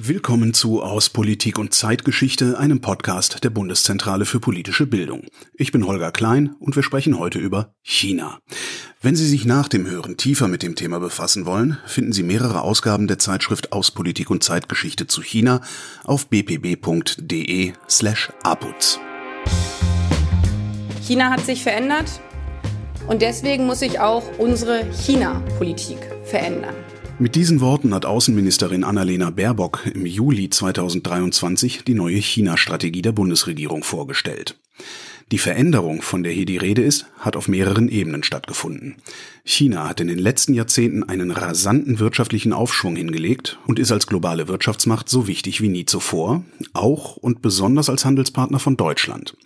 Willkommen zu Aus Politik und Zeitgeschichte, einem Podcast der Bundeszentrale für politische Bildung. Ich bin Holger Klein und wir sprechen heute über China. Wenn Sie sich nach dem Hören tiefer mit dem Thema befassen wollen, finden Sie mehrere Ausgaben der Zeitschrift Aus Politik und Zeitgeschichte zu China auf bpb.de slash aputz. China hat sich verändert und deswegen muss sich auch unsere China-Politik verändern. Mit diesen Worten hat Außenministerin Annalena Baerbock im Juli 2023 die neue China-Strategie der Bundesregierung vorgestellt. Die Veränderung, von der hier die Rede ist, hat auf mehreren Ebenen stattgefunden. China hat in den letzten Jahrzehnten einen rasanten wirtschaftlichen Aufschwung hingelegt und ist als globale Wirtschaftsmacht so wichtig wie nie zuvor, auch und besonders als Handelspartner von Deutschland.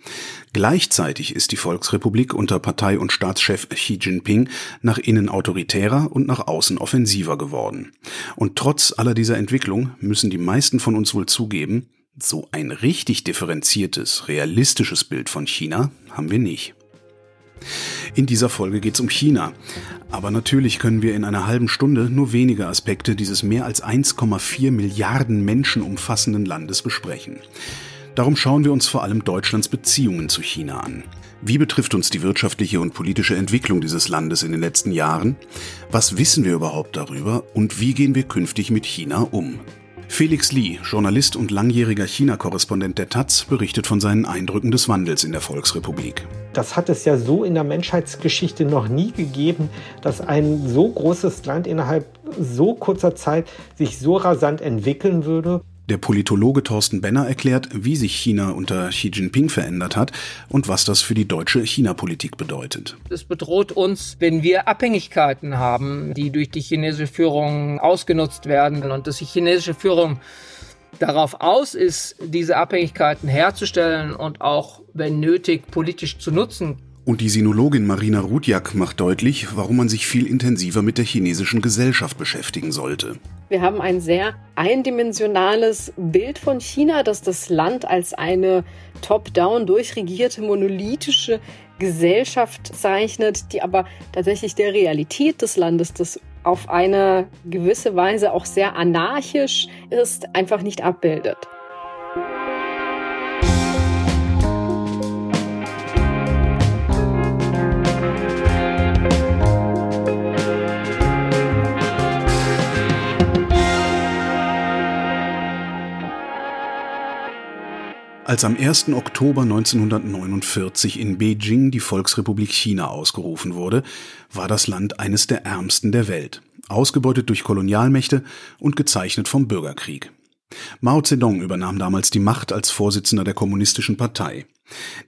Gleichzeitig ist die Volksrepublik unter Partei- und Staatschef Xi Jinping nach innen autoritärer und nach außen offensiver geworden. Und trotz aller dieser Entwicklung müssen die meisten von uns wohl zugeben, so ein richtig differenziertes, realistisches Bild von China haben wir nicht. In dieser Folge geht es um China. Aber natürlich können wir in einer halben Stunde nur wenige Aspekte dieses mehr als 1,4 Milliarden Menschen umfassenden Landes besprechen. Darum schauen wir uns vor allem Deutschlands Beziehungen zu China an. Wie betrifft uns die wirtschaftliche und politische Entwicklung dieses Landes in den letzten Jahren? Was wissen wir überhaupt darüber und wie gehen wir künftig mit China um? Felix Lee, Journalist und langjähriger China-Korrespondent der Taz, berichtet von seinen Eindrücken des Wandels in der Volksrepublik. Das hat es ja so in der Menschheitsgeschichte noch nie gegeben, dass ein so großes Land innerhalb so kurzer Zeit sich so rasant entwickeln würde. Der Politologe Thorsten Benner erklärt, wie sich China unter Xi Jinping verändert hat und was das für die deutsche China-Politik bedeutet. Es bedroht uns, wenn wir Abhängigkeiten haben, die durch die chinesische Führung ausgenutzt werden und dass die chinesische Führung darauf aus ist, diese Abhängigkeiten herzustellen und auch, wenn nötig, politisch zu nutzen. Und die Sinologin Marina Rudjak macht deutlich, warum man sich viel intensiver mit der chinesischen Gesellschaft beschäftigen sollte. Wir haben ein sehr eindimensionales Bild von China, das das Land als eine top-down durchregierte monolithische Gesellschaft zeichnet, die aber tatsächlich der Realität des Landes, das auf eine gewisse Weise auch sehr anarchisch ist, einfach nicht abbildet. Als am 1. Oktober 1949 in Beijing die Volksrepublik China ausgerufen wurde, war das Land eines der ärmsten der Welt, ausgebeutet durch Kolonialmächte und gezeichnet vom Bürgerkrieg. Mao Zedong übernahm damals die Macht als Vorsitzender der Kommunistischen Partei.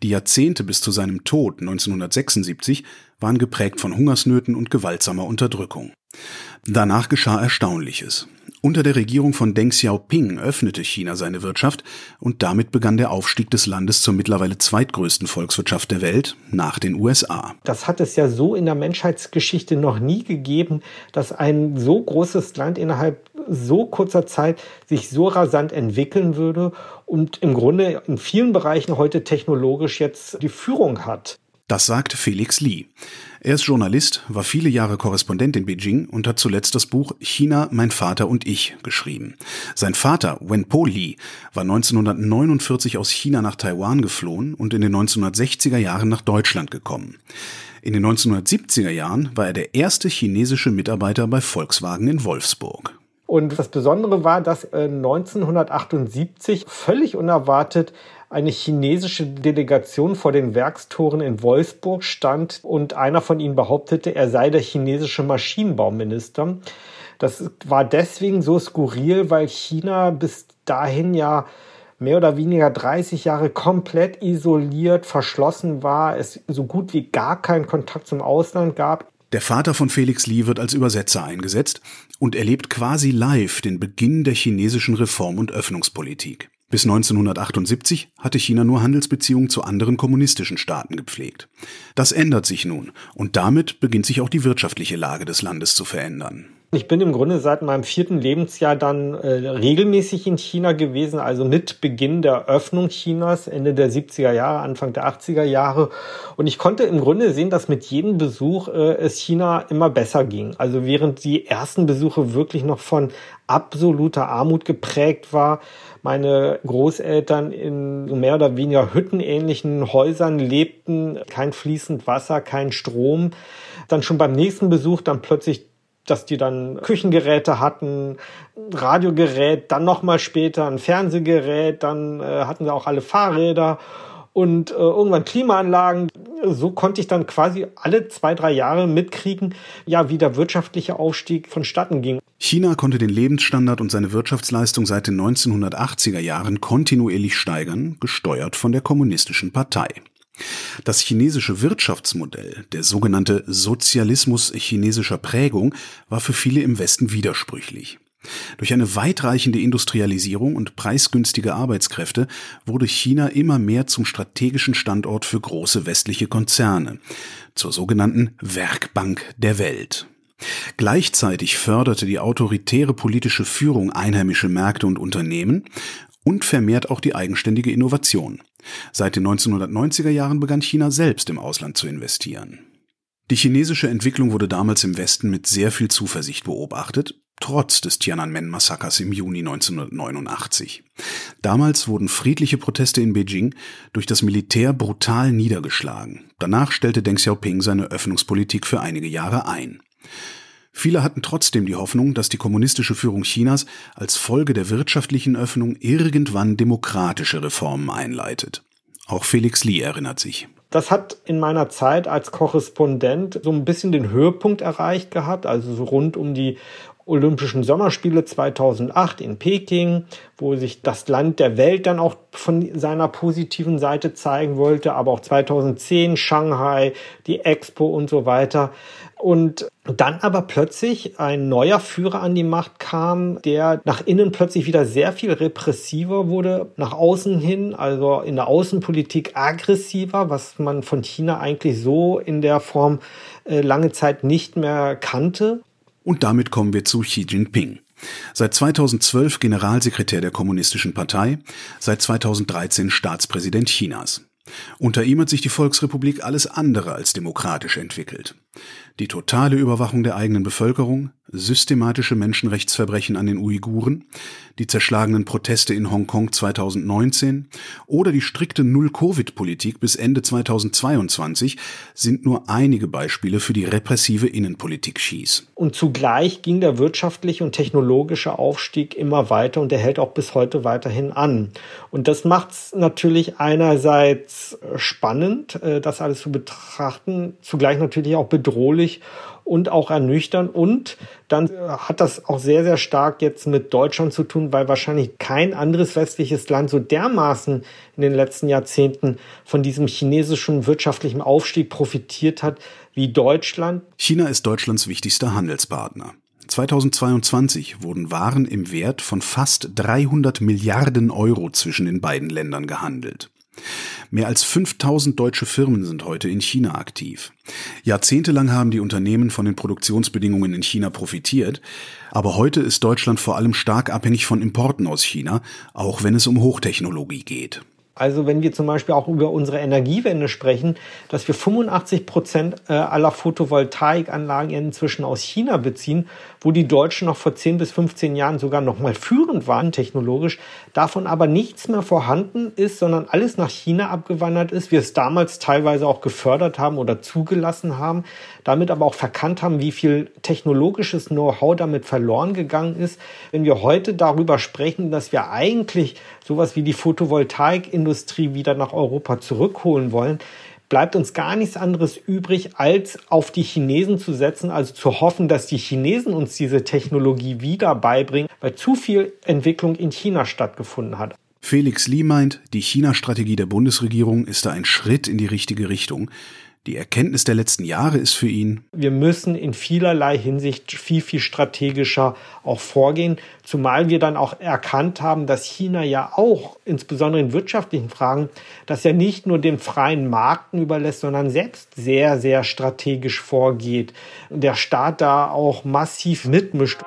Die Jahrzehnte bis zu seinem Tod 1976 waren geprägt von Hungersnöten und gewaltsamer Unterdrückung. Danach geschah Erstaunliches. Unter der Regierung von Deng Xiaoping öffnete China seine Wirtschaft und damit begann der Aufstieg des Landes zur mittlerweile zweitgrößten Volkswirtschaft der Welt nach den USA. Das hat es ja so in der Menschheitsgeschichte noch nie gegeben, dass ein so großes Land innerhalb so kurzer Zeit sich so rasant entwickeln würde und im Grunde in vielen Bereichen heute technologisch jetzt die Führung hat. Das sagt Felix Lee. Er ist Journalist, war viele Jahre Korrespondent in Beijing und hat zuletzt das Buch China, mein Vater und ich geschrieben. Sein Vater, Wenpo Lee, war 1949 aus China nach Taiwan geflohen und in den 1960er Jahren nach Deutschland gekommen. In den 1970er Jahren war er der erste chinesische Mitarbeiter bei Volkswagen in Wolfsburg. Und das Besondere war, dass 1978 äh, völlig unerwartet eine chinesische Delegation vor den Werkstoren in Wolfsburg stand und einer von ihnen behauptete, er sei der chinesische Maschinenbauminister. Das war deswegen so skurril, weil China bis dahin ja mehr oder weniger 30 Jahre komplett isoliert, verschlossen war, es so gut wie gar keinen Kontakt zum Ausland gab. Der Vater von Felix Lee wird als Übersetzer eingesetzt und erlebt quasi live den Beginn der chinesischen Reform- und Öffnungspolitik. Bis 1978 hatte China nur Handelsbeziehungen zu anderen kommunistischen Staaten gepflegt. Das ändert sich nun und damit beginnt sich auch die wirtschaftliche Lage des Landes zu verändern. Ich bin im Grunde seit meinem vierten Lebensjahr dann äh, regelmäßig in China gewesen, also mit Beginn der Öffnung Chinas, Ende der 70er Jahre, Anfang der 80er Jahre. Und ich konnte im Grunde sehen, dass mit jedem Besuch äh, es China immer besser ging. Also während die ersten Besuche wirklich noch von absoluter Armut geprägt war, meine Großeltern in mehr oder weniger hüttenähnlichen Häusern lebten, kein fließend Wasser, kein Strom. Dann schon beim nächsten Besuch dann plötzlich dass die dann Küchengeräte hatten, Radiogerät, dann nochmal später ein Fernsehgerät, dann äh, hatten sie auch alle Fahrräder und äh, irgendwann Klimaanlagen. So konnte ich dann quasi alle zwei, drei Jahre mitkriegen, ja, wie der wirtschaftliche Aufstieg vonstatten ging. China konnte den Lebensstandard und seine Wirtschaftsleistung seit den 1980er Jahren kontinuierlich steigern, gesteuert von der Kommunistischen Partei. Das chinesische Wirtschaftsmodell, der sogenannte Sozialismus chinesischer Prägung, war für viele im Westen widersprüchlich. Durch eine weitreichende Industrialisierung und preisgünstige Arbeitskräfte wurde China immer mehr zum strategischen Standort für große westliche Konzerne, zur sogenannten Werkbank der Welt. Gleichzeitig förderte die autoritäre politische Führung einheimische Märkte und Unternehmen und vermehrt auch die eigenständige Innovation. Seit den 1990er Jahren begann China selbst im Ausland zu investieren. Die chinesische Entwicklung wurde damals im Westen mit sehr viel Zuversicht beobachtet, trotz des Tiananmen-Massakers im Juni 1989. Damals wurden friedliche Proteste in Beijing durch das Militär brutal niedergeschlagen. Danach stellte Deng Xiaoping seine Öffnungspolitik für einige Jahre ein. Viele hatten trotzdem die Hoffnung, dass die kommunistische Führung Chinas als Folge der wirtschaftlichen Öffnung irgendwann demokratische Reformen einleitet. Auch Felix Lee erinnert sich. Das hat in meiner Zeit als Korrespondent so ein bisschen den Höhepunkt erreicht gehabt, also so rund um die Olympischen Sommerspiele 2008 in Peking, wo sich das Land der Welt dann auch von seiner positiven Seite zeigen wollte, aber auch 2010 Shanghai, die Expo und so weiter. Und dann aber plötzlich ein neuer Führer an die Macht kam, der nach innen plötzlich wieder sehr viel repressiver wurde, nach außen hin, also in der Außenpolitik aggressiver, was man von China eigentlich so in der Form äh, lange Zeit nicht mehr kannte. Und damit kommen wir zu Xi Jinping. Seit 2012 Generalsekretär der Kommunistischen Partei, seit 2013 Staatspräsident Chinas. Unter ihm hat sich die Volksrepublik alles andere als demokratisch entwickelt. Die totale Überwachung der eigenen Bevölkerung, systematische Menschenrechtsverbrechen an den Uiguren, die zerschlagenen Proteste in Hongkong 2019 oder die strikte Null-Covid-Politik bis Ende 2022 sind nur einige Beispiele für die repressive Innenpolitik Xis. Und zugleich ging der wirtschaftliche und technologische Aufstieg immer weiter und der hält auch bis heute weiterhin an. Und das macht es natürlich einerseits spannend, äh, das alles zu betrachten, zugleich natürlich auch bedrohlich und auch ernüchtern. Und dann äh, hat das auch sehr, sehr stark jetzt mit Deutschland zu tun, weil wahrscheinlich kein anderes westliches Land so dermaßen in den letzten Jahrzehnten von diesem chinesischen wirtschaftlichen Aufstieg profitiert hat wie Deutschland. China ist Deutschlands wichtigster Handelspartner. 2022 wurden Waren im Wert von fast 300 Milliarden Euro zwischen den beiden Ländern gehandelt. Mehr als 5000 deutsche Firmen sind heute in China aktiv. Jahrzehntelang haben die Unternehmen von den Produktionsbedingungen in China profitiert, aber heute ist Deutschland vor allem stark abhängig von Importen aus China, auch wenn es um Hochtechnologie geht. Also wenn wir zum Beispiel auch über unsere Energiewende sprechen, dass wir 85 Prozent äh, aller Photovoltaikanlagen inzwischen aus China beziehen, wo die Deutschen noch vor 10 bis 15 Jahren sogar noch mal führend waren technologisch, davon aber nichts mehr vorhanden ist, sondern alles nach China abgewandert ist, wir es damals teilweise auch gefördert haben oder zugelassen haben, damit aber auch verkannt haben, wie viel technologisches Know-how damit verloren gegangen ist. Wenn wir heute darüber sprechen, dass wir eigentlich sowas wie die Photovoltaikindustrie wieder nach Europa zurückholen wollen, bleibt uns gar nichts anderes übrig, als auf die Chinesen zu setzen, also zu hoffen, dass die Chinesen uns diese Technologie wieder beibringen, weil zu viel Entwicklung in China stattgefunden hat. Felix Lee meint, die China-Strategie der Bundesregierung ist da ein Schritt in die richtige Richtung. Die Erkenntnis der letzten Jahre ist für ihn, wir müssen in vielerlei Hinsicht viel, viel strategischer auch vorgehen, zumal wir dann auch erkannt haben, dass China ja auch, insbesondere in wirtschaftlichen Fragen, das ja nicht nur den freien Markten überlässt, sondern selbst sehr, sehr strategisch vorgeht. Der Staat da auch massiv mitmischt.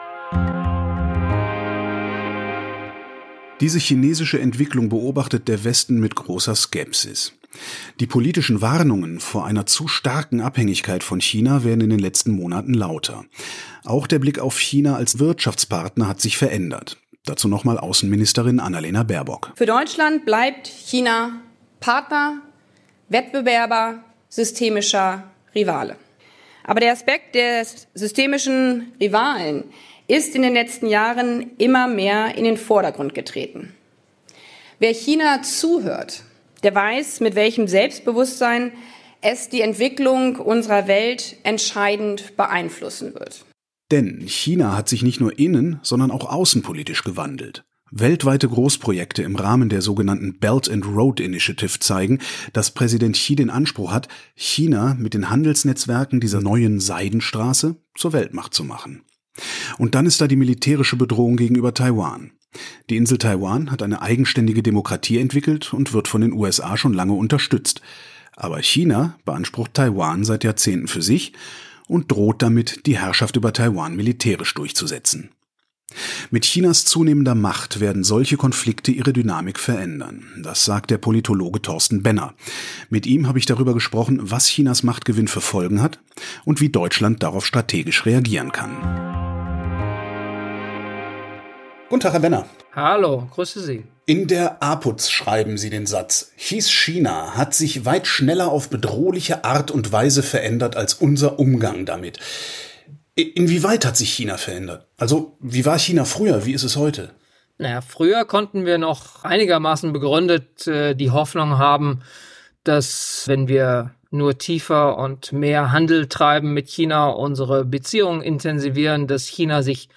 Diese chinesische Entwicklung beobachtet der Westen mit großer Skepsis. Die politischen Warnungen vor einer zu starken Abhängigkeit von China werden in den letzten Monaten lauter. Auch der Blick auf China als Wirtschaftspartner hat sich verändert. Dazu nochmal Außenministerin Annalena Baerbock. Für Deutschland bleibt China Partner, Wettbewerber, systemischer Rivale. Aber der Aspekt des systemischen Rivalen ist in den letzten Jahren immer mehr in den Vordergrund getreten. Wer China zuhört, der weiß, mit welchem Selbstbewusstsein es die Entwicklung unserer Welt entscheidend beeinflussen wird. Denn China hat sich nicht nur innen, sondern auch außenpolitisch gewandelt. Weltweite Großprojekte im Rahmen der sogenannten Belt and Road Initiative zeigen, dass Präsident Xi den Anspruch hat, China mit den Handelsnetzwerken dieser neuen Seidenstraße zur Weltmacht zu machen. Und dann ist da die militärische Bedrohung gegenüber Taiwan. Die Insel Taiwan hat eine eigenständige Demokratie entwickelt und wird von den USA schon lange unterstützt. Aber China beansprucht Taiwan seit Jahrzehnten für sich und droht damit, die Herrschaft über Taiwan militärisch durchzusetzen. Mit Chinas zunehmender Macht werden solche Konflikte ihre Dynamik verändern. Das sagt der Politologe Thorsten Benner. Mit ihm habe ich darüber gesprochen, was Chinas Machtgewinn für Folgen hat und wie Deutschland darauf strategisch reagieren kann. Guten Tag, Herr Benner. Hallo, grüße Sie. In der APUZ schreiben Sie den Satz, hieß China hat sich weit schneller auf bedrohliche Art und Weise verändert als unser Umgang damit. Inwieweit hat sich China verändert? Also, wie war China früher? Wie ist es heute? Naja, früher konnten wir noch einigermaßen begründet äh, die Hoffnung haben, dass wenn wir nur tiefer und mehr Handel treiben mit China, unsere Beziehungen intensivieren, dass China sich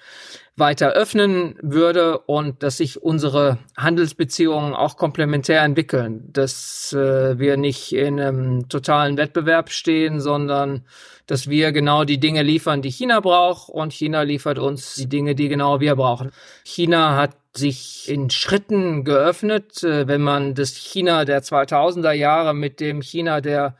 weiter öffnen würde und dass sich unsere Handelsbeziehungen auch komplementär entwickeln, dass äh, wir nicht in einem totalen Wettbewerb stehen, sondern dass wir genau die Dinge liefern, die China braucht und China liefert uns die Dinge, die genau wir brauchen. China hat sich in Schritten geöffnet, äh, wenn man das China der 2000er Jahre mit dem China der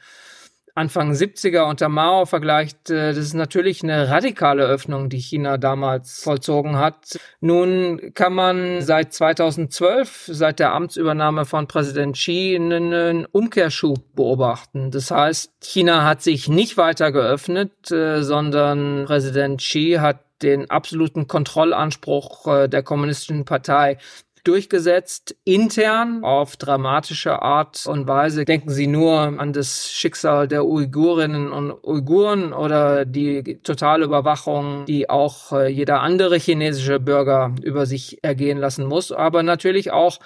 Anfang 70er unter Mao vergleicht, äh, das ist natürlich eine radikale Öffnung, die China damals vollzogen hat. Nun kann man seit 2012, seit der Amtsübernahme von Präsident Xi, einen Umkehrschub beobachten. Das heißt, China hat sich nicht weiter geöffnet, äh, sondern Präsident Xi hat den absoluten Kontrollanspruch äh, der kommunistischen Partei durchgesetzt, intern auf dramatische Art und Weise. Denken Sie nur an das Schicksal der Uigurinnen und Uiguren oder die totale Überwachung, die auch äh, jeder andere chinesische Bürger über sich ergehen lassen muss, aber natürlich auch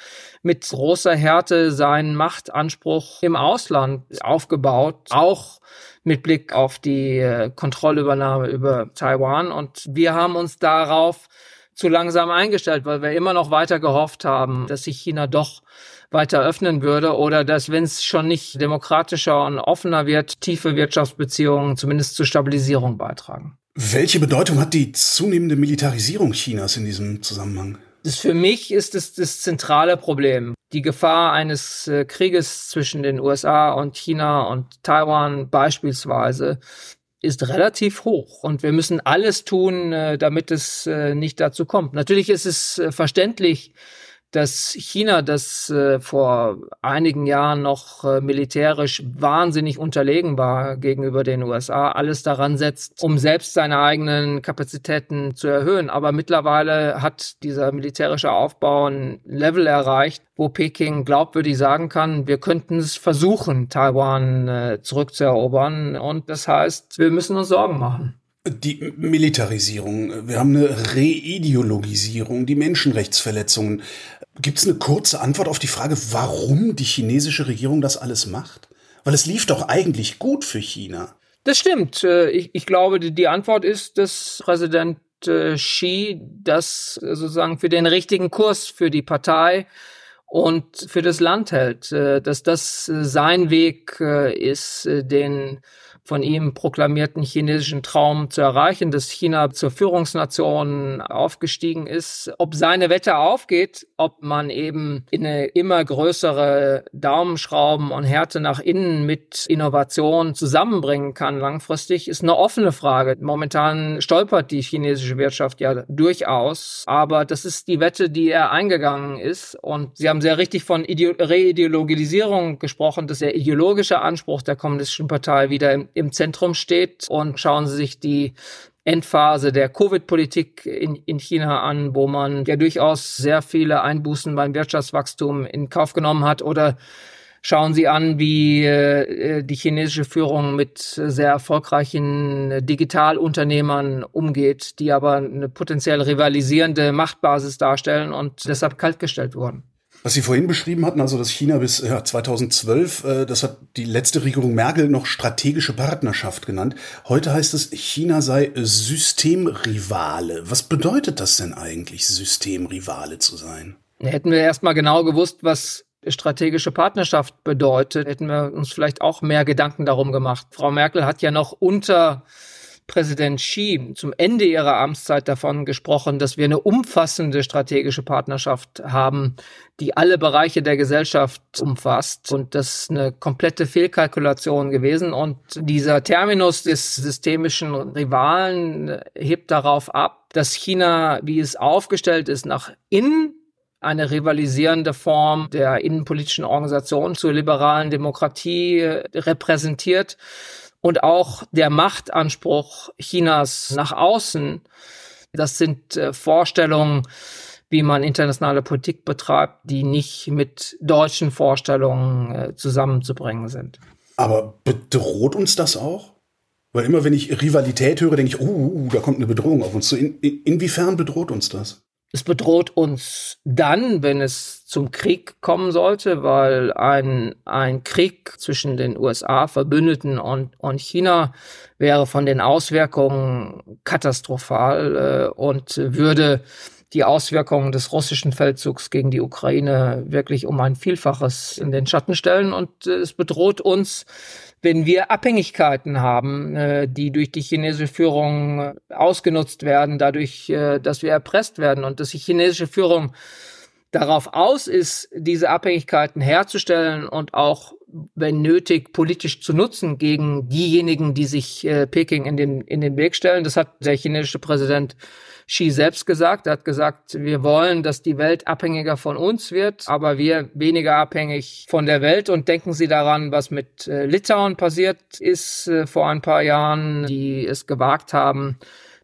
mit großer Härte seinen Machtanspruch im Ausland aufgebaut, auch mit Blick auf die äh, Kontrollübernahme über Taiwan. Und wir haben uns darauf zu langsam eingestellt, weil wir immer noch weiter gehofft haben, dass sich China doch weiter öffnen würde oder dass, wenn es schon nicht demokratischer und offener wird, tiefe Wirtschaftsbeziehungen zumindest zur Stabilisierung beitragen. Welche Bedeutung hat die zunehmende Militarisierung Chinas in diesem Zusammenhang? Das für mich ist es das zentrale Problem. Die Gefahr eines äh, Krieges zwischen den USA und China und Taiwan beispielsweise ist relativ hoch und wir müssen alles tun, äh, damit es äh, nicht dazu kommt. Natürlich ist es äh, verständlich, dass China, das äh, vor einigen Jahren noch äh, militärisch wahnsinnig unterlegen war gegenüber den USA, alles daran setzt, um selbst seine eigenen Kapazitäten zu erhöhen. Aber mittlerweile hat dieser militärische Aufbau ein Level erreicht, wo Peking glaubwürdig sagen kann, wir könnten es versuchen, Taiwan äh, zurückzuerobern. Und das heißt, wir müssen uns Sorgen machen. Die Militarisierung, wir haben eine Reideologisierung, die Menschenrechtsverletzungen. Gibt es eine kurze Antwort auf die Frage, warum die chinesische Regierung das alles macht? Weil es lief doch eigentlich gut für China. Das stimmt. Äh, ich, ich glaube, die Antwort ist, dass Präsident äh, Xi das sozusagen für den richtigen Kurs für die Partei und für das Land hält, äh, dass das sein Weg ist, den von ihm proklamierten chinesischen Traum zu erreichen, dass China zur Führungsnation aufgestiegen ist. Ob seine Wette aufgeht, ob man eben in eine immer größere Daumenschrauben und Härte nach innen mit Innovation zusammenbringen kann langfristig, ist eine offene Frage. Momentan stolpert die chinesische Wirtschaft ja durchaus, aber das ist die Wette, die er eingegangen ist. Und Sie haben sehr richtig von Reideologisierung gesprochen, dass der ideologische Anspruch der Kommunistischen Partei wieder im Zentrum steht. Und schauen Sie sich die Endphase der Covid-Politik in, in China an, wo man ja durchaus sehr viele Einbußen beim Wirtschaftswachstum in Kauf genommen hat. Oder schauen Sie an, wie äh, die chinesische Führung mit sehr erfolgreichen Digitalunternehmern umgeht, die aber eine potenziell rivalisierende Machtbasis darstellen und deshalb kaltgestellt wurden. Was Sie vorhin beschrieben hatten, also dass China bis ja, 2012, äh, das hat die letzte Regierung Merkel noch strategische Partnerschaft genannt. Heute heißt es, China sei Systemrivale. Was bedeutet das denn eigentlich, Systemrivale zu sein? Hätten wir erst mal genau gewusst, was strategische Partnerschaft bedeutet, hätten wir uns vielleicht auch mehr Gedanken darum gemacht. Frau Merkel hat ja noch unter Präsident Xi zum Ende ihrer Amtszeit davon gesprochen, dass wir eine umfassende strategische Partnerschaft haben, die alle Bereiche der Gesellschaft umfasst. Und das ist eine komplette Fehlkalkulation gewesen. Und dieser Terminus des systemischen Rivalen hebt darauf ab, dass China, wie es aufgestellt ist, nach innen eine rivalisierende Form der innenpolitischen Organisation zur liberalen Demokratie repräsentiert und auch der Machtanspruch Chinas nach außen. Das sind äh, Vorstellungen, wie man internationale Politik betreibt, die nicht mit deutschen Vorstellungen äh, zusammenzubringen sind. Aber bedroht uns das auch? Weil immer wenn ich Rivalität höre, denke ich, oh, uh, da kommt eine Bedrohung auf uns zu. In, in, inwiefern bedroht uns das? Es bedroht uns dann, wenn es zum Krieg kommen sollte, weil ein, ein Krieg zwischen den USA, Verbündeten und, und China wäre von den Auswirkungen katastrophal äh, und würde die Auswirkungen des russischen Feldzugs gegen die Ukraine wirklich um ein Vielfaches in den Schatten stellen. Und äh, es bedroht uns wenn wir Abhängigkeiten haben, äh, die durch die chinesische Führung äh, ausgenutzt werden, dadurch, äh, dass wir erpresst werden und dass die chinesische Führung darauf aus ist, diese Abhängigkeiten herzustellen und auch, wenn nötig, politisch zu nutzen gegen diejenigen, die sich Peking in den, in den Weg stellen. Das hat der chinesische Präsident Xi selbst gesagt. Er hat gesagt, wir wollen, dass die Welt abhängiger von uns wird, aber wir weniger abhängig von der Welt. Und denken Sie daran, was mit äh, Litauen passiert ist äh, vor ein paar Jahren, die es gewagt haben,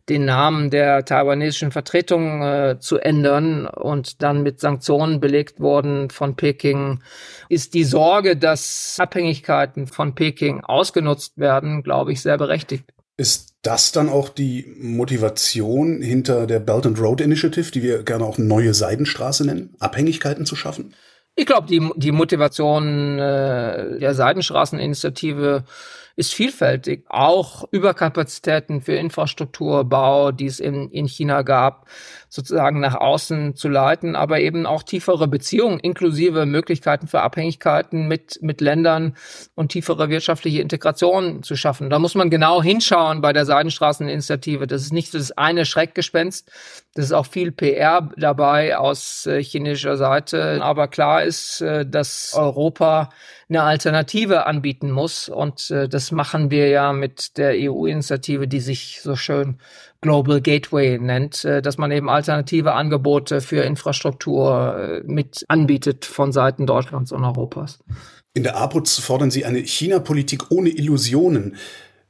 den Namen der taiwanesischen Vertretung äh, zu ändern und dann mit Sanktionen belegt worden von Peking, ist die Sorge, dass Abhängigkeiten von Peking ausgenutzt werden, glaube ich, sehr berechtigt. Ist das dann auch die Motivation hinter der Belt and Road Initiative, die wir gerne auch neue Seidenstraße nennen, Abhängigkeiten zu schaffen? Ich glaube, die, die Motivation äh, der Seidenstraßeninitiative ist vielfältig. Auch Überkapazitäten für Infrastrukturbau, die es in, in China gab, sozusagen nach außen zu leiten, aber eben auch tiefere Beziehungen inklusive Möglichkeiten für Abhängigkeiten mit, mit Ländern und tiefere wirtschaftliche Integration zu schaffen. Da muss man genau hinschauen bei der Seidenstraßeninitiative. Das ist nicht so das eine Schreckgespenst. Das ist auch viel PR dabei aus äh, chinesischer Seite. Aber klar ist, äh, dass Europa eine Alternative anbieten muss. Und äh, das machen wir ja mit der EU-Initiative, die sich so schön Global Gateway nennt, äh, dass man eben alternative Angebote für Infrastruktur äh, mit anbietet von Seiten Deutschlands und Europas. In der APUZ fordern Sie eine China-Politik ohne Illusionen.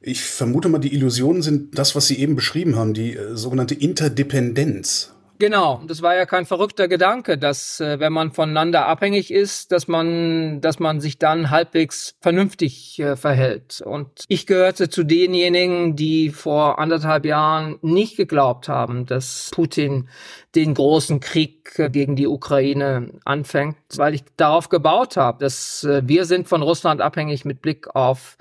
Ich vermute mal, die Illusionen sind das, was Sie eben beschrieben haben, die äh, sogenannte Interdependenz. Genau, das war ja kein verrückter Gedanke, dass äh, wenn man voneinander abhängig ist, dass man, dass man sich dann halbwegs vernünftig äh, verhält. Und ich gehörte zu denjenigen, die vor anderthalb Jahren nicht geglaubt haben, dass Putin den großen Krieg äh, gegen die Ukraine anfängt, weil ich darauf gebaut habe, dass äh, wir sind von Russland abhängig mit Blick auf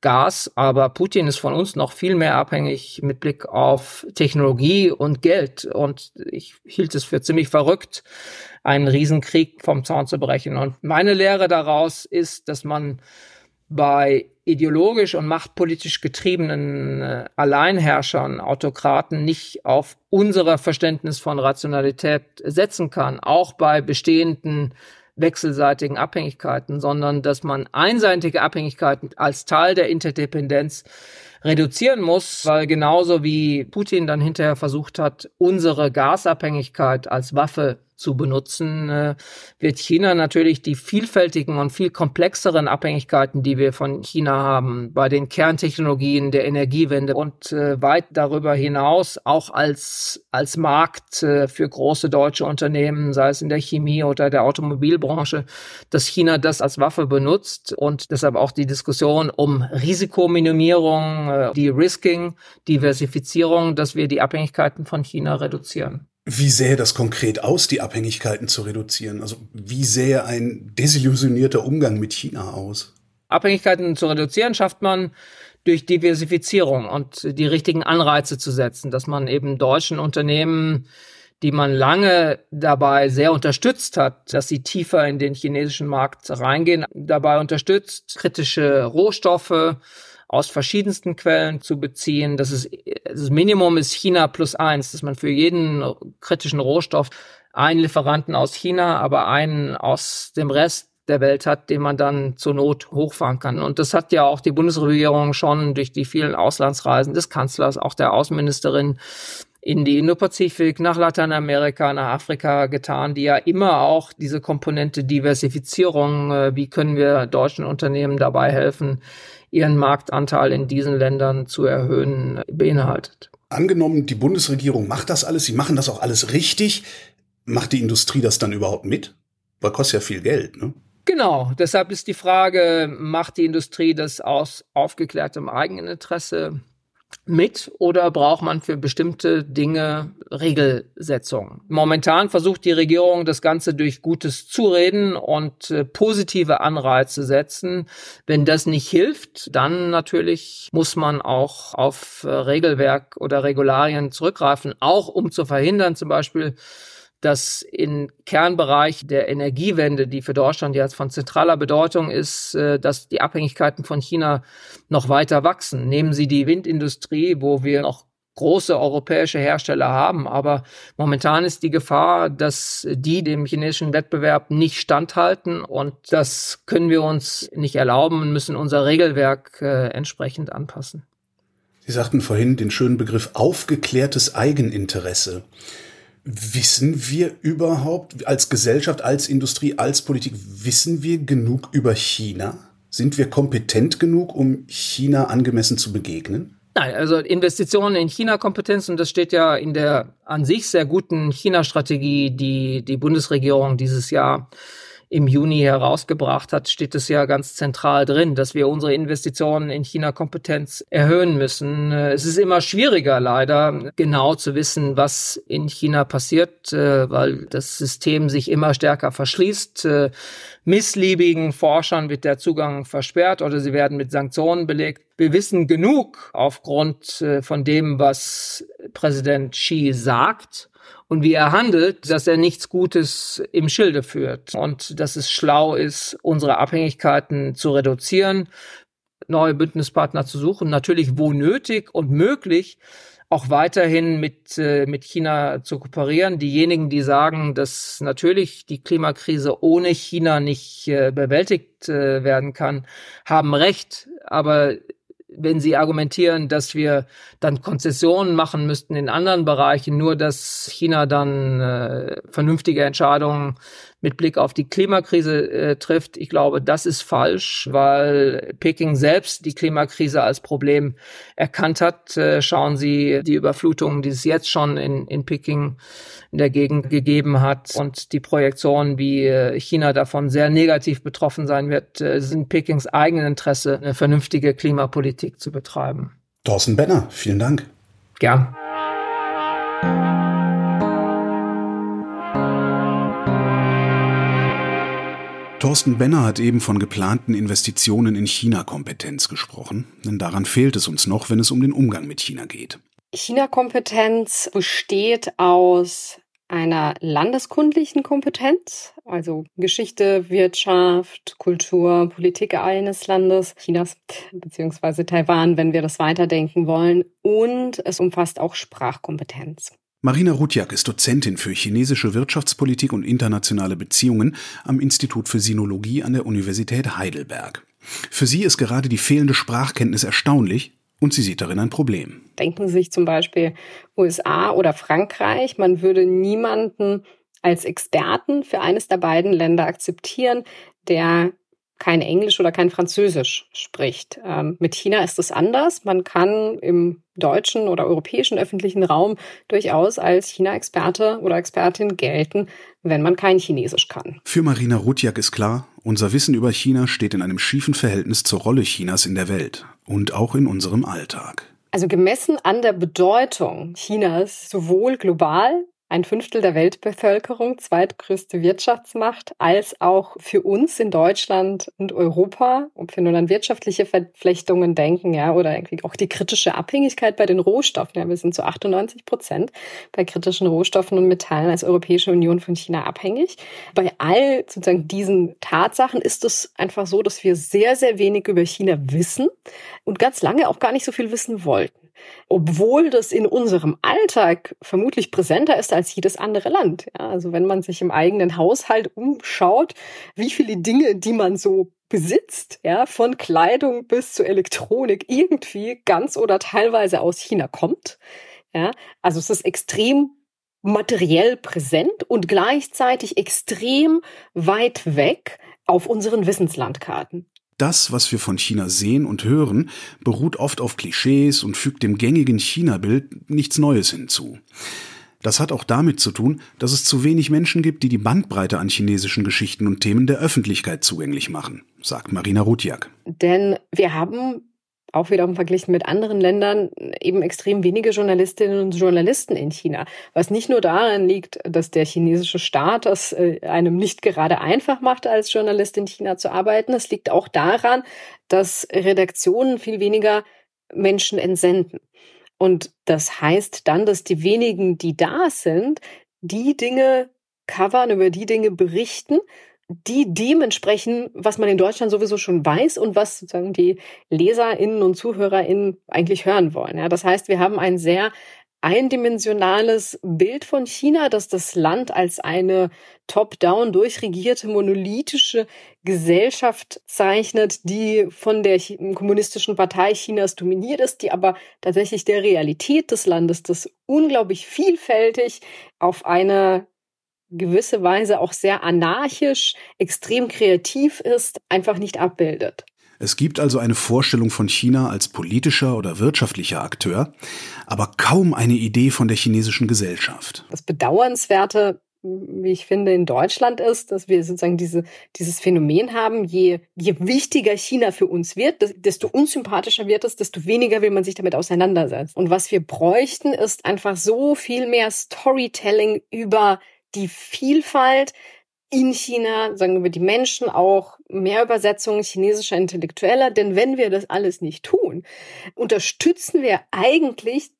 Gas, aber Putin ist von uns noch viel mehr abhängig mit Blick auf Technologie und Geld. Und ich hielt es für ziemlich verrückt, einen Riesenkrieg vom Zaun zu brechen. Und meine Lehre daraus ist, dass man bei ideologisch und machtpolitisch getriebenen äh, Alleinherrschern, Autokraten nicht auf unser Verständnis von Rationalität setzen kann, auch bei bestehenden wechselseitigen Abhängigkeiten, sondern dass man einseitige Abhängigkeiten als Teil der Interdependenz reduzieren muss, weil genauso wie Putin dann hinterher versucht hat, unsere Gasabhängigkeit als Waffe zu benutzen, äh, wird China natürlich die vielfältigen und viel komplexeren Abhängigkeiten, die wir von China haben, bei den Kerntechnologien der Energiewende und äh, weit darüber hinaus auch als, als Markt äh, für große deutsche Unternehmen, sei es in der Chemie oder der Automobilbranche, dass China das als Waffe benutzt und deshalb auch die Diskussion um Risikominimierung, die Risking, Diversifizierung, dass wir die Abhängigkeiten von China reduzieren. Wie sähe das konkret aus, die Abhängigkeiten zu reduzieren? Also wie sähe ein desillusionierter Umgang mit China aus? Abhängigkeiten zu reduzieren schafft man durch Diversifizierung und die richtigen Anreize zu setzen, dass man eben deutschen Unternehmen, die man lange dabei sehr unterstützt hat, dass sie tiefer in den chinesischen Markt reingehen, dabei unterstützt, kritische Rohstoffe, aus verschiedensten Quellen zu beziehen. Das ist das Minimum ist China plus eins, dass man für jeden kritischen Rohstoff einen Lieferanten aus China, aber einen aus dem Rest der Welt hat, den man dann zur Not hochfahren kann. Und das hat ja auch die Bundesregierung schon durch die vielen Auslandsreisen des Kanzlers, auch der Außenministerin in die Indo-Pazifik, nach Lateinamerika, nach Afrika getan, die ja immer auch diese Komponente Diversifizierung, äh, wie können wir deutschen Unternehmen dabei helfen, ihren Marktanteil in diesen Ländern zu erhöhen, beinhaltet. Angenommen, die Bundesregierung macht das alles, sie machen das auch alles richtig, macht die Industrie das dann überhaupt mit? Weil kostet ja viel Geld, ne? Genau, deshalb ist die Frage, macht die Industrie das aus aufgeklärtem Eigeninteresse? Mit oder braucht man für bestimmte Dinge Regelsetzungen? Momentan versucht die Regierung das Ganze durch gutes Zureden und äh, positive Anreize setzen. Wenn das nicht hilft, dann natürlich muss man auch auf äh, Regelwerk oder Regularien zurückgreifen, auch um zu verhindern zum Beispiel, dass in Kernbereich der Energiewende, die für Deutschland jetzt von zentraler Bedeutung ist, äh, dass die Abhängigkeiten von China noch weiter wachsen. Nehmen Sie die Windindustrie, wo wir noch große europäische Hersteller haben. Aber momentan ist die Gefahr, dass die dem chinesischen Wettbewerb nicht standhalten. Und das können wir uns nicht erlauben und müssen unser Regelwerk äh, entsprechend anpassen. Sie sagten vorhin den schönen Begriff aufgeklärtes Eigeninteresse. Wissen wir überhaupt als Gesellschaft, als Industrie, als Politik, wissen wir genug über China? Sind wir kompetent genug, um China angemessen zu begegnen? Nein, also Investitionen in China-Kompetenz, und das steht ja in der an sich sehr guten China-Strategie, die die Bundesregierung dieses Jahr im Juni herausgebracht hat, steht es ja ganz zentral drin, dass wir unsere Investitionen in China-Kompetenz erhöhen müssen. Es ist immer schwieriger, leider genau zu wissen, was in China passiert, äh, weil das System sich immer stärker verschließt. Äh, missliebigen Forschern wird der Zugang versperrt oder sie werden mit Sanktionen belegt. Wir wissen genug aufgrund äh, von dem, was Präsident Xi sagt und wie er handelt, dass er nichts Gutes im Schilde führt und dass es schlau ist, unsere Abhängigkeiten zu reduzieren, neue Bündnispartner zu suchen, natürlich wo nötig und möglich auch weiterhin mit, äh, mit China zu kooperieren. Diejenigen, die sagen, dass natürlich die Klimakrise ohne China nicht äh, bewältigt äh, werden kann, haben recht. Aber wenn Sie argumentieren, dass wir dann Konzessionen machen müssten in anderen Bereichen, nur dass China dann äh, vernünftige Entscheidungen mit Blick auf die Klimakrise äh, trifft. Ich glaube, das ist falsch, weil Peking selbst die Klimakrise als Problem erkannt hat. Äh, schauen Sie die Überflutungen, die es jetzt schon in, in Peking in der Gegend gegeben hat und die Projektion, wie äh, China davon sehr negativ betroffen sein wird, äh, sind Pekings eigenen Interesse, eine vernünftige Klimapolitik zu betreiben. Thorsten Benner, vielen Dank. Gern. Thorsten Benner hat eben von geplanten Investitionen in China-Kompetenz gesprochen, denn daran fehlt es uns noch, wenn es um den Umgang mit China geht. China-Kompetenz besteht aus einer landeskundlichen Kompetenz, also Geschichte, Wirtschaft, Kultur, Politik eines Landes, Chinas beziehungsweise Taiwan, wenn wir das weiterdenken wollen. Und es umfasst auch Sprachkompetenz. Marina Rutjak ist Dozentin für chinesische Wirtschaftspolitik und internationale Beziehungen am Institut für Sinologie an der Universität Heidelberg. Für sie ist gerade die fehlende Sprachkenntnis erstaunlich und sie sieht darin ein Problem. Denken Sie sich zum Beispiel USA oder Frankreich. Man würde niemanden als Experten für eines der beiden Länder akzeptieren, der kein Englisch oder kein Französisch spricht. Ähm, mit China ist es anders. Man kann im deutschen oder europäischen öffentlichen Raum durchaus als China-Experte oder Expertin gelten, wenn man kein Chinesisch kann. Für Marina Rutjak ist klar, unser Wissen über China steht in einem schiefen Verhältnis zur Rolle Chinas in der Welt und auch in unserem Alltag. Also gemessen an der Bedeutung Chinas sowohl global ein Fünftel der Weltbevölkerung, zweitgrößte Wirtschaftsmacht, als auch für uns in Deutschland und Europa, ob wir nun an wirtschaftliche Verflechtungen denken, ja, oder irgendwie auch die kritische Abhängigkeit bei den Rohstoffen. Ja, wir sind zu 98 Prozent bei kritischen Rohstoffen und Metallen als Europäische Union von China abhängig. Bei all sozusagen diesen Tatsachen ist es einfach so, dass wir sehr, sehr wenig über China wissen und ganz lange auch gar nicht so viel wissen wollten obwohl das in unserem Alltag vermutlich präsenter ist als jedes andere Land. Ja, also wenn man sich im eigenen Haushalt umschaut, wie viele Dinge, die man so besitzt, ja, von Kleidung bis zu Elektronik irgendwie ganz oder teilweise aus China kommt. Ja, also es ist extrem materiell präsent und gleichzeitig extrem weit weg auf unseren Wissenslandkarten. Das, was wir von China sehen und hören, beruht oft auf Klischees und fügt dem gängigen China-Bild nichts Neues hinzu. Das hat auch damit zu tun, dass es zu wenig Menschen gibt, die die Bandbreite an chinesischen Geschichten und Themen der Öffentlichkeit zugänglich machen, sagt Marina Rutjak. Denn wir haben auch wiederum verglichen mit anderen Ländern eben extrem wenige Journalistinnen und Journalisten in China. Was nicht nur daran liegt, dass der chinesische Staat es äh, einem nicht gerade einfach macht, als Journalist in China zu arbeiten. Es liegt auch daran, dass Redaktionen viel weniger Menschen entsenden. Und das heißt dann, dass die wenigen, die da sind, die Dinge covern, über die Dinge berichten, die dementsprechend, was man in Deutschland sowieso schon weiß und was sozusagen die LeserInnen und ZuhörerInnen eigentlich hören wollen. Ja, das heißt, wir haben ein sehr eindimensionales Bild von China, das das Land als eine top-down durchregierte monolithische Gesellschaft zeichnet, die von der kommunistischen Partei Chinas dominiert ist, die aber tatsächlich der Realität des Landes, das unglaublich vielfältig auf eine gewisse Weise auch sehr anarchisch, extrem kreativ ist, einfach nicht abbildet. Es gibt also eine Vorstellung von China als politischer oder wirtschaftlicher Akteur, aber kaum eine Idee von der chinesischen Gesellschaft. Das Bedauernswerte, wie ich finde, in Deutschland ist, dass wir sozusagen diese, dieses Phänomen haben, je, je wichtiger China für uns wird, desto unsympathischer wird es, desto weniger will man sich damit auseinandersetzen. Und was wir bräuchten, ist einfach so viel mehr Storytelling über die Vielfalt in China, sagen wir die Menschen auch, mehr Übersetzungen chinesischer Intellektueller. Denn wenn wir das alles nicht tun, unterstützen wir eigentlich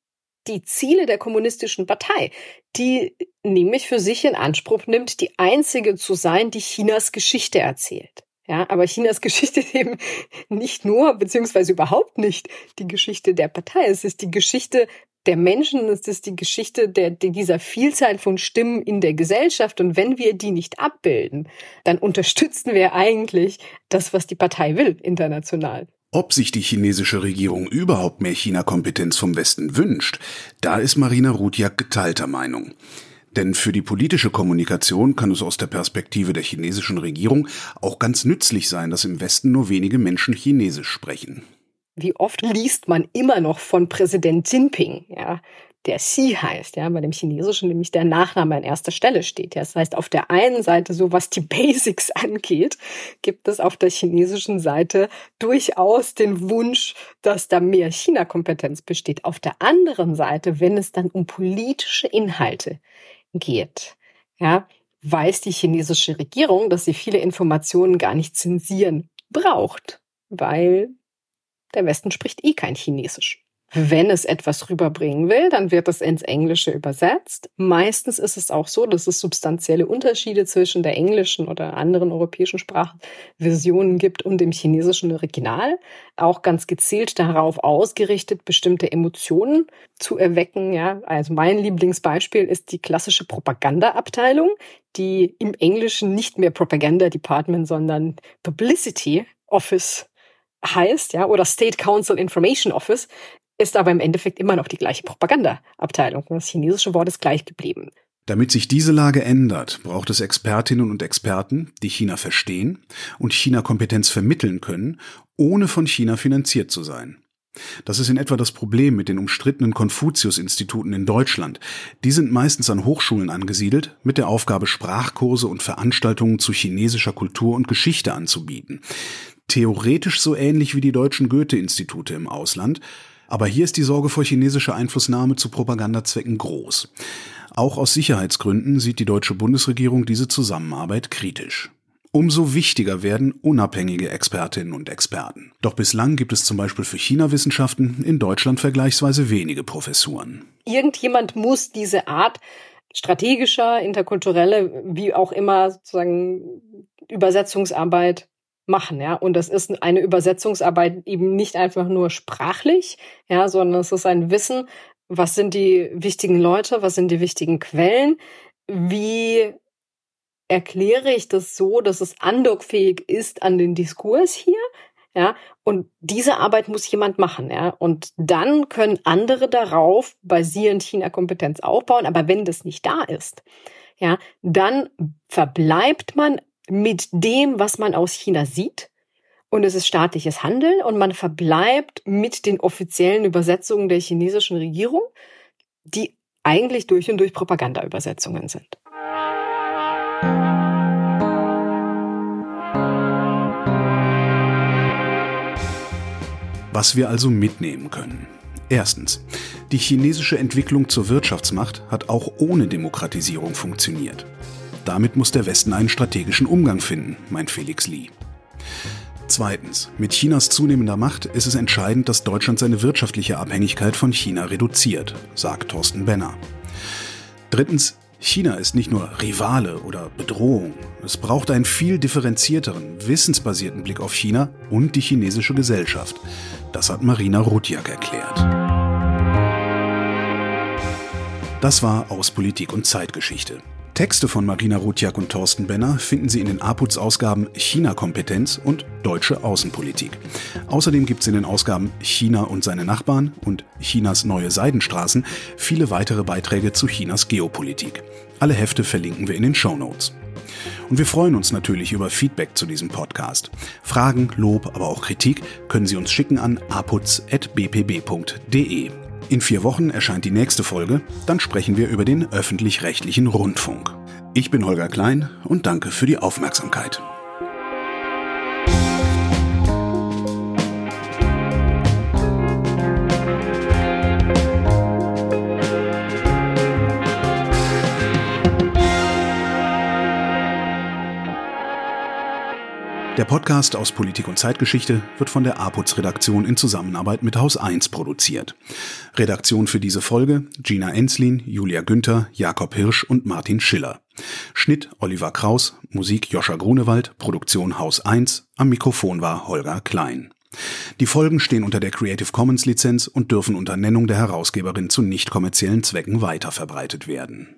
die Ziele der kommunistischen Partei, die nämlich für sich in Anspruch nimmt, die einzige zu sein, die Chinas Geschichte erzählt. Ja, aber Chinas Geschichte ist eben nicht nur, beziehungsweise überhaupt nicht die Geschichte der Partei. Es ist die Geschichte der Menschen, es ist die Geschichte der, dieser Vielzahl von Stimmen in der Gesellschaft. Und wenn wir die nicht abbilden, dann unterstützen wir eigentlich das, was die Partei will, international. Ob sich die chinesische Regierung überhaupt mehr China-Kompetenz vom Westen wünscht, da ist Marina Rudjak geteilter Meinung. Denn für die politische Kommunikation kann es aus der Perspektive der chinesischen Regierung auch ganz nützlich sein, dass im Westen nur wenige Menschen Chinesisch sprechen wie oft liest man immer noch von Präsident Jinping, ja, der Xi heißt, ja, bei dem Chinesischen nämlich der Nachname an erster Stelle steht. Ja. Das heißt, auf der einen Seite, so was die Basics angeht, gibt es auf der chinesischen Seite durchaus den Wunsch, dass da mehr China-Kompetenz besteht. Auf der anderen Seite, wenn es dann um politische Inhalte geht, ja, weiß die chinesische Regierung, dass sie viele Informationen gar nicht zensieren braucht, weil der Westen spricht eh kein Chinesisch. Wenn es etwas rüberbringen will, dann wird es ins Englische übersetzt. Meistens ist es auch so, dass es substanzielle Unterschiede zwischen der englischen oder anderen europäischen Sprachversionen gibt und dem chinesischen Original. Auch ganz gezielt darauf ausgerichtet, bestimmte Emotionen zu erwecken. Ja, also mein Lieblingsbeispiel ist die klassische Propagandaabteilung, die im Englischen nicht mehr Propaganda Department, sondern Publicity Office heißt, ja, oder State Council Information Office, ist aber im Endeffekt immer noch die gleiche Propagandaabteilung. Das chinesische Wort ist gleich geblieben. Damit sich diese Lage ändert, braucht es Expertinnen und Experten, die China verstehen und China-Kompetenz vermitteln können, ohne von China finanziert zu sein. Das ist in etwa das Problem mit den umstrittenen Konfuzius-Instituten in Deutschland. Die sind meistens an Hochschulen angesiedelt, mit der Aufgabe, Sprachkurse und Veranstaltungen zu chinesischer Kultur und Geschichte anzubieten. Theoretisch so ähnlich wie die deutschen Goethe-Institute im Ausland, aber hier ist die Sorge vor chinesischer Einflussnahme zu Propagandazwecken groß. Auch aus Sicherheitsgründen sieht die deutsche Bundesregierung diese Zusammenarbeit kritisch. Umso wichtiger werden unabhängige Expertinnen und Experten. Doch bislang gibt es zum Beispiel für China-Wissenschaften in Deutschland vergleichsweise wenige Professuren. Irgendjemand muss diese Art strategischer, interkulturelle, wie auch immer sozusagen Übersetzungsarbeit machen, ja. Und das ist eine Übersetzungsarbeit eben nicht einfach nur sprachlich, ja, sondern es ist ein Wissen, was sind die wichtigen Leute, was sind die wichtigen Quellen, wie erkläre ich das so, dass es andockfähig ist an den Diskurs hier, ja, und diese Arbeit muss jemand machen, ja, und dann können andere darauf basierend China-Kompetenz aufbauen, aber wenn das nicht da ist, ja, dann verbleibt man mit dem, was man aus China sieht. Und es ist staatliches Handeln und man verbleibt mit den offiziellen Übersetzungen der chinesischen Regierung, die eigentlich durch und durch Propagandaübersetzungen sind. Was wir also mitnehmen können. Erstens. Die chinesische Entwicklung zur Wirtschaftsmacht hat auch ohne Demokratisierung funktioniert. Damit muss der Westen einen strategischen Umgang finden, meint Felix Lee. Zweitens. Mit Chinas zunehmender Macht ist es entscheidend, dass Deutschland seine wirtschaftliche Abhängigkeit von China reduziert, sagt Thorsten Benner. Drittens. China ist nicht nur Rivale oder Bedrohung. Es braucht einen viel differenzierteren, wissensbasierten Blick auf China und die chinesische Gesellschaft. Das hat Marina Rutjak erklärt. Das war aus Politik und Zeitgeschichte. Texte von Marina Rutjak und Thorsten Benner finden Sie in den APUZ-Ausgaben China-Kompetenz und Deutsche Außenpolitik. Außerdem gibt es in den Ausgaben China und seine Nachbarn und Chinas neue Seidenstraßen viele weitere Beiträge zu Chinas Geopolitik. Alle Hefte verlinken wir in den Show Notes. Und wir freuen uns natürlich über Feedback zu diesem Podcast. Fragen, Lob, aber auch Kritik können Sie uns schicken an aputz.bpb.de. In vier Wochen erscheint die nächste Folge, dann sprechen wir über den öffentlich-rechtlichen Rundfunk. Ich bin Holger Klein und danke für die Aufmerksamkeit. Der Podcast aus Politik und Zeitgeschichte wird von der APUZ-Redaktion in Zusammenarbeit mit Haus 1 produziert. Redaktion für diese Folge Gina Enslin, Julia Günther, Jakob Hirsch und Martin Schiller. Schnitt Oliver Kraus, Musik Joscha Grunewald, Produktion Haus 1, am Mikrofon war Holger Klein. Die Folgen stehen unter der Creative Commons Lizenz und dürfen unter Nennung der Herausgeberin zu nicht kommerziellen Zwecken weiterverbreitet werden.